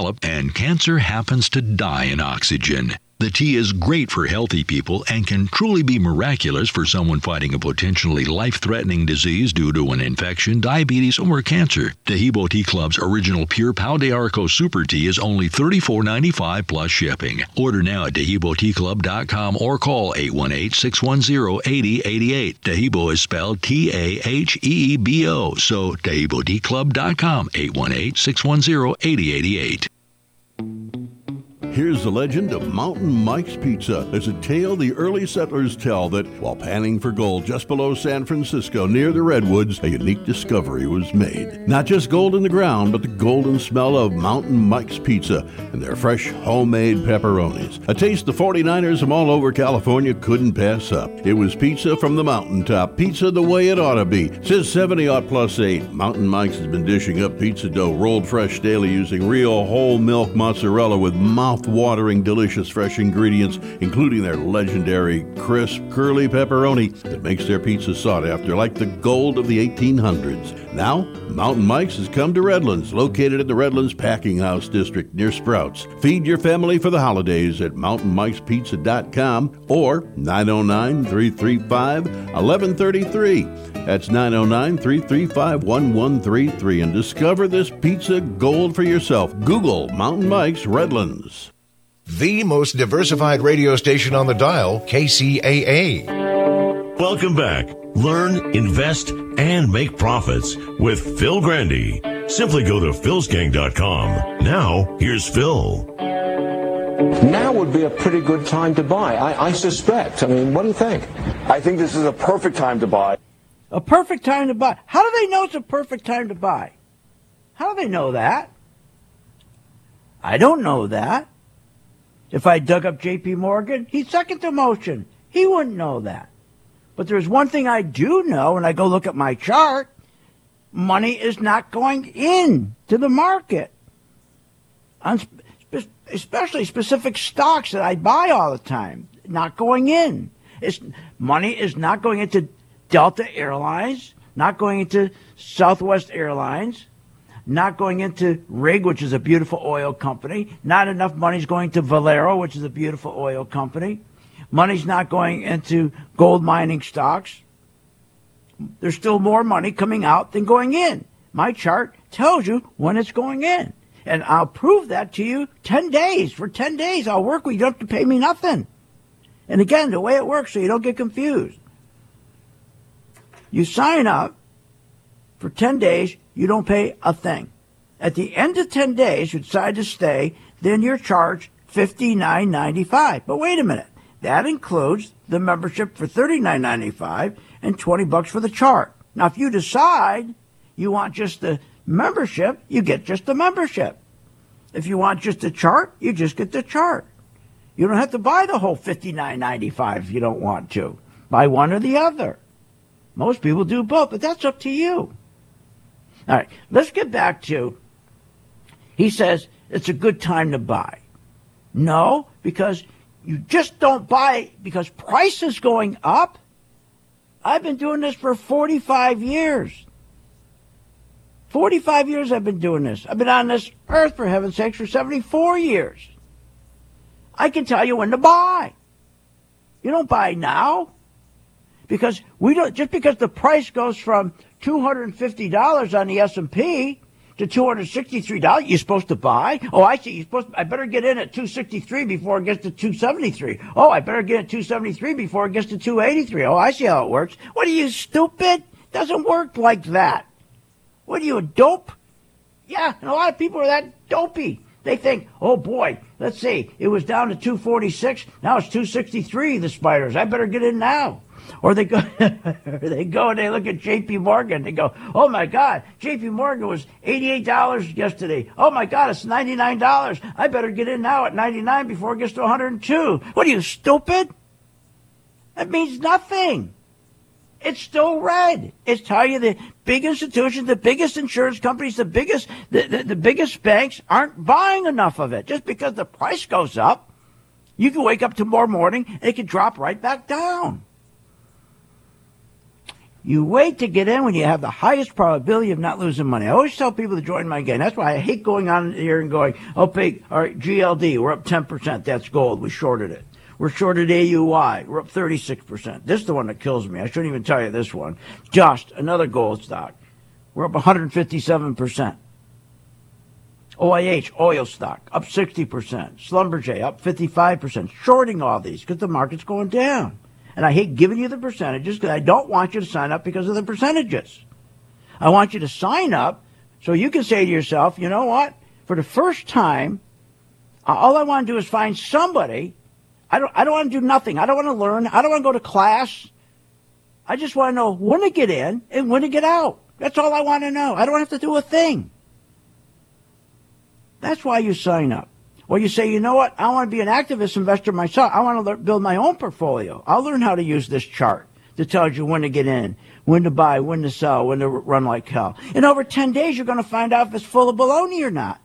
develop, and cancer happens to die in oxygen. The tea is great for healthy people and can truly be miraculous for someone fighting a potentially life threatening disease due to an infection, diabetes, or cancer. Taheebo Tea Club's original Pure Pau de Arco Super Tea is only $34.95 plus shipping. Order now at TaheeboTeaClub.com or call 818 610 8088. Taheebo is spelled T A H E E B O, so TaheeboTeaClub.com 818 610 8088. Here's the legend of Mountain Mike's Pizza. There's a tale the early settlers tell that while panning for gold just below San Francisco near the Redwoods, a unique discovery was made. Not just gold in the ground, but the golden smell of Mountain Mike's Pizza and their fresh homemade pepperonis. A taste the 49ers from all over California couldn't pass up. It was pizza from the mountaintop, pizza the way it ought to be. Since 70 odd plus 8, Mountain Mike's has been dishing up pizza dough rolled fresh daily using real whole milk mozzarella with mouth watering, delicious fresh ingredients, including their legendary crisp, curly pepperoni that makes their pizza sought after like the gold of the 1800s. Now, Mountain Mike's has come to Redlands, located in the Redlands Packing House District near Sprouts. Feed your family for the holidays at mountainmikespizza.com or 909 335 1133. That's 909 335 1133 and discover this pizza gold for yourself. Google Mountain Mike's Redlands. The most diversified radio station on the dial, KCAA. Welcome back. Learn, invest, and make profits with Phil Grande. Simply go to philsgang.com. Now, here's Phil. Now would be a pretty good time to buy, I, I suspect. I mean, what do you think? I think this is a perfect time to buy. A perfect time to buy. How do they know it's a perfect time to buy? How do they know that? I don't know that. If I dug up J.P. Morgan, he's second to motion. He wouldn't know that. But there's one thing I do know, and I go look at my chart. Money is not going in to the market. Especially specific stocks that I buy all the time, not going in. It's, money is not going into Delta Airlines, not going into Southwest Airlines, not going into Rig, which is a beautiful oil company. Not enough money's going to Valero, which is a beautiful oil company. Money's not going into gold mining stocks. There's still more money coming out than going in. My chart tells you when it's going in. And I'll prove that to you 10 days. For 10 days, I'll work with you. You don't have to pay me nothing. And again, the way it works, so you don't get confused. You sign up for 10 days, you don't pay a thing. At the end of 10 days, you decide to stay, then you're charged $59.95. But wait a minute. That includes the membership for $39.95 and 20 bucks for the chart. Now, if you decide you want just the membership, you get just the membership. If you want just the chart, you just get the chart. You don't have to buy the whole $59.95 if you don't want to. Buy one or the other. Most people do both, but that's up to you. All right, let's get back to he says it's a good time to buy. No, because you just don't buy because price is going up. I've been doing this for 45 years. 45 years I've been doing this. I've been on this earth, for heaven's sakes, for 74 years. I can tell you when to buy. You don't buy now. Because we don't, just because the price goes from $250 on the S&P to $263, you're supposed to buy? Oh, I see. You're supposed to, I better get in at 263 before it gets to 273. Oh, I better get at 273 before it gets to 283. Oh, I see how it works. What are you, stupid? Doesn't work like that. What are you, a dope? Yeah, and a lot of people are that dopey. They think, oh boy, let's see, it was down to 246, now it's 263, the spiders. I better get in now. Or they go, (laughs) they go and they look at J.P. Morgan. They go, "Oh my God, J.P. Morgan was eighty-eight dollars yesterday. Oh my God, it's ninety-nine dollars. I better get in now at ninety-nine before it gets to one hundred and two. What are you stupid? That means nothing. It's still red. It's telling you the big institutions, the biggest insurance companies, the biggest, the, the, the biggest banks aren't buying enough of it. Just because the price goes up, you can wake up tomorrow morning and it can drop right back down. You wait to get in when you have the highest probability of not losing money. I always tell people to join my game. That's why I hate going on here and going, oh, big, all right, GLD, we're up 10%. That's gold. We shorted it. We're shorted AUI. We're up 36%. This is the one that kills me. I shouldn't even tell you this one. Just another gold stock. We're up 157%. OIH, oil stock, up 60%. Schlumberger, up 55%. Shorting all these because the market's going down. And I hate giving you the percentages because I don't want you to sign up because of the percentages. I want you to sign up so you can say to yourself, you know what? For the first time, all I want to do is find somebody. I don't, I don't want to do nothing. I don't want to learn. I don't want to go to class. I just want to know when to get in and when to get out. That's all I want to know. I don't have to do a thing. That's why you sign up. Or you say, you know what? I want to be an activist investor myself. I want to build my own portfolio. I'll learn how to use this chart that tells you when to get in, when to buy, when to sell, when to run like hell. In over 10 days, you're going to find out if it's full of baloney or not.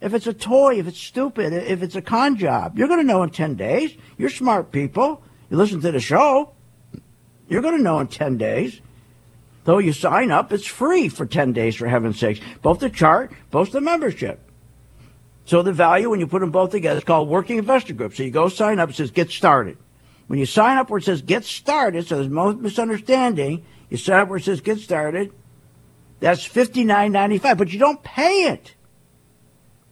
If it's a toy, if it's stupid, if it's a con job. You're going to know in 10 days. You're smart people. You listen to the show. You're going to know in 10 days. Though you sign up, it's free for 10 days, for heaven's sakes. Both the chart, both the membership. So the value, when you put them both together, is called Working Investor Group. So you go sign up, it says get started. When you sign up where it says get started, so there's no misunderstanding, you sign up where it says get started, that's fifty nine ninety five, but you don't pay it.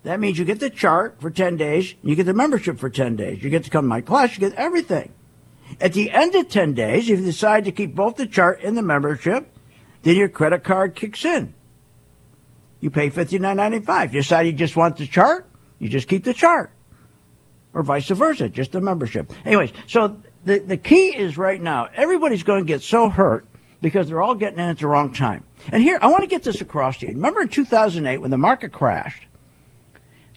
That means you get the chart for 10 days, you get the membership for 10 days. You get to come to my class, you get everything. At the end of 10 days, if you decide to keep both the chart and the membership, then your credit card kicks in you pay fifty nine ninety five. You decide you just want the chart, you just keep the chart, or vice versa, just the membership. Anyways, so the the key is right now everybody's going to get so hurt because they're all getting in at the wrong time. And here I want to get this across to you. Remember in two thousand eight when the market crashed,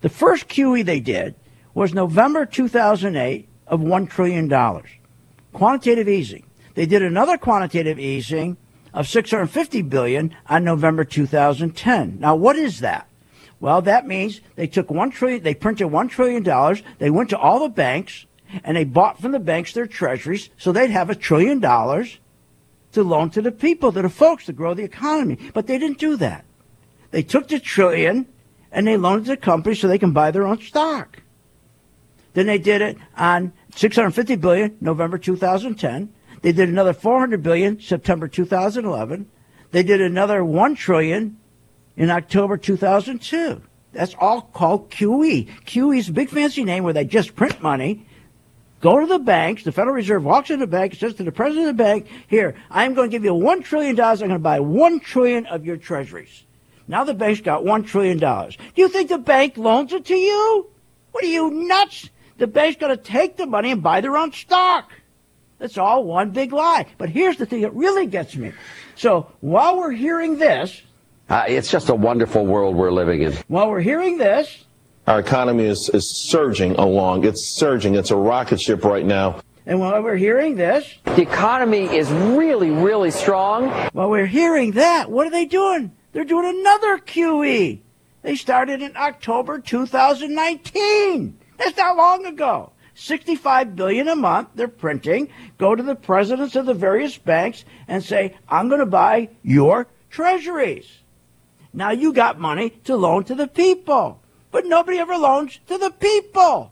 the first QE they did was November two thousand eight of one trillion dollars, quantitative easing. They did another quantitative easing of 650 billion on November 2010. Now, what is that? Well, that means they took one trillion, they printed one trillion dollars, they went to all the banks, and they bought from the banks their treasuries, so they'd have a trillion dollars to loan to the people, to the folks, to grow the economy. But they didn't do that. They took the trillion and they loaned it to companies so they can buy their own stock. Then they did it on 650 billion, November 2010. They did another 400 billion September 2011. They did another 1 trillion in October 2002. That's all called QE. QE is a big fancy name where they just print money. Go to the banks. The Federal Reserve walks into the bank, says to the president of the bank, "Here, I'm going to give you one trillion dollars. I'm going to buy 1 trillion of your treasuries." Now the bank's got one trillion dollars. Do you think the bank loans it to you? What are you nuts? The bank's going to take the money and buy their own stock. That's all one big lie. But here's the thing that really gets me. So while we're hearing this, uh, it's just a wonderful world we're living in. While we're hearing this, our economy is, is surging along. It's surging. It's a rocket ship right now. And while we're hearing this, the economy is really, really strong. While we're hearing that, what are they doing? They're doing another QE. They started in October 2019. That's not long ago. 65 billion a month they're printing go to the presidents of the various banks and say i'm going to buy your treasuries now you got money to loan to the people but nobody ever loans to the people.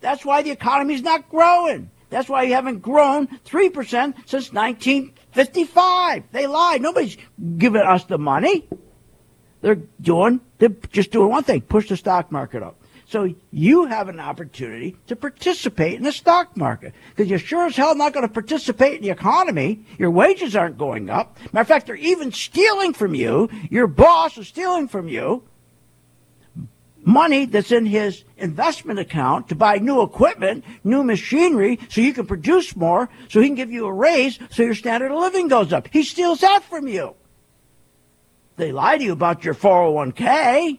That's why the economy's not growing. That's why you haven't grown 3% since 1955 they lied. Nobody's giving us the money. They're doing they're just doing one thing push the stock market up so you have an opportunity to participate in the stock market because you're sure as hell not going to participate in the economy. Your wages aren't going up. Matter of fact, they're even stealing from you. Your boss is stealing from you money that's in his investment account to buy new equipment, new machinery, so you can produce more, so he can give you a raise, so your standard of living goes up. He steals that from you. They lie to you about your 401k.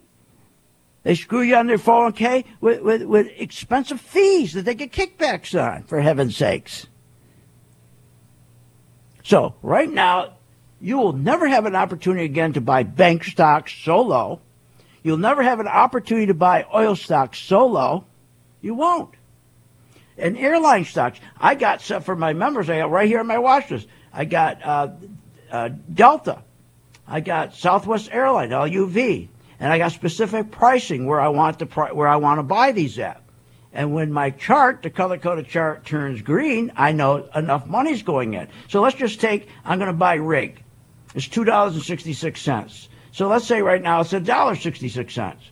They screw you on their 401k with, with, with expensive fees that they get kickbacks on, for heaven's sakes. So, right now, you will never have an opportunity again to buy bank stocks so low. You'll never have an opportunity to buy oil stocks so low. You won't. And airline stocks, I got set for my members. I got right here on my watch list. I got uh, uh, Delta. I got Southwest Airline, LUV, and I got specific pricing where I want to where I want to buy these at. And when my chart, the color coded chart, turns green, I know enough money's going in. So let's just take, I'm going to buy rig. It's two dollars and sixty six cents. So let's say right now it's a dollar sixty six cents.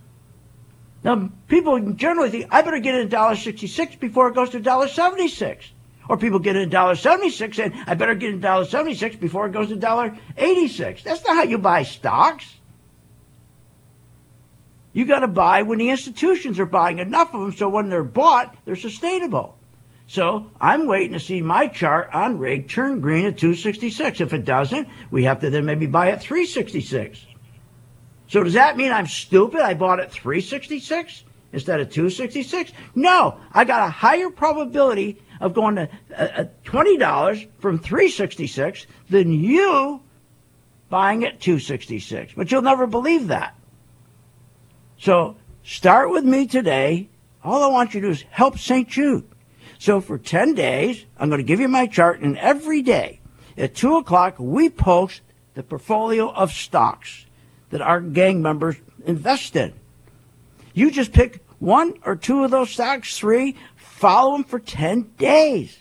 Now people generally think I better get it a dollar sixty six before it goes to dollar seventy six. Or people get it a dollar seventy six and I better get it a dollar seventy six before it goes to dollar eighty six. That's not how you buy stocks. You got to buy when the institutions are buying enough of them so when they're bought, they're sustainable. So I'm waiting to see my chart on rig turn green at 266. If it doesn't, we have to then maybe buy at 366. So does that mean I'm stupid? I bought at 366 instead of 266? No, I got a higher probability of going to uh, uh, $20 from 366 than you buying at 266. But you'll never believe that. So start with me today. All I want you to do is help St. Jude. So for 10 days, I'm going to give you my chart, and every day at 2 o'clock, we post the portfolio of stocks that our gang members invest in. You just pick one or two of those stocks, three, follow them for 10 days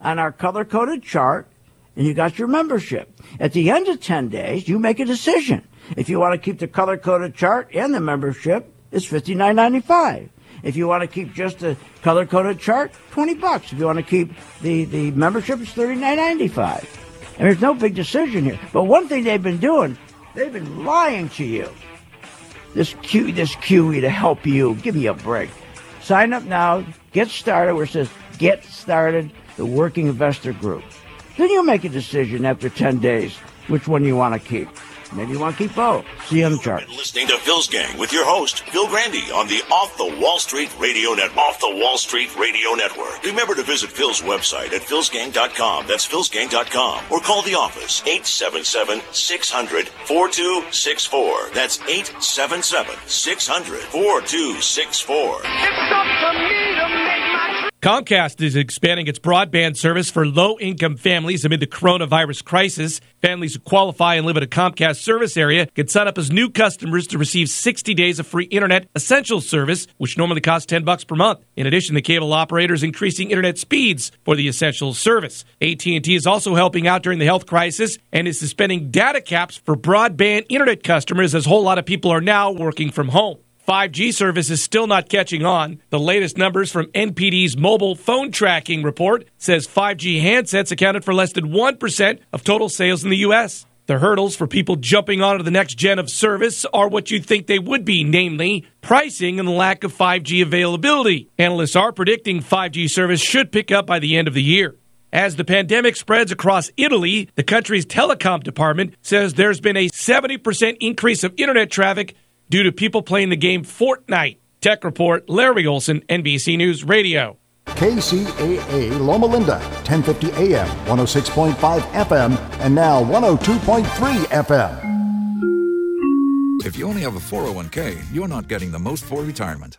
on our color coded chart, and you got your membership. At the end of 10 days, you make a decision. If you want to keep the color coded chart and the membership, it's $59.95. If you want to keep just the color coded chart, 20 bucks. If you want to keep the, the membership, it's $39.95. And there's no big decision here. But one thing they've been doing, they've been lying to you. This Q, this QE to help you. Give me a break. Sign up now. Get started where it says get started, the working investor group. Then you'll make a decision after 10 days which one you want to keep. Maybe you want to keep both. See you on the chart. Listening to Phil's Gang with your host, Phil Grande, on the Off the Wall Street Radio Net, Off the Wall Street Radio Network. Remember to visit Phil's website at philsgang.com. That's philsgang.com. Or call the office, 877-600-4264. That's 877-600-4264. Comcast is expanding its broadband service for low income families amid the coronavirus crisis. Families who qualify and live in a Comcast service area can sign up as new customers to receive 60 days of free internet essential service, which normally costs 10 bucks per month. In addition, the cable operator is increasing internet speeds for the essential service. AT&T is also helping out during the health crisis and is suspending data caps for broadband internet customers as a whole lot of people are now working from home. 5G service is still not catching on. The latest numbers from NPD's mobile phone tracking report says 5G handsets accounted for less than 1% of total sales in the U.S. The hurdles for people jumping onto the next gen of service are what you'd think they would be, namely pricing and the lack of 5G availability. Analysts are predicting 5G service should pick up by the end of the year. As the pandemic spreads across Italy, the country's telecom department says there's been a 70% increase of internet traffic due to people playing the game Fortnite. Tech Report, Larry Olson, NBC News Radio. KCAA Loma Linda, 1050 AM, 106.5 FM, and now 102.3 FM. If you only have a 401k, you're not getting the most for retirement.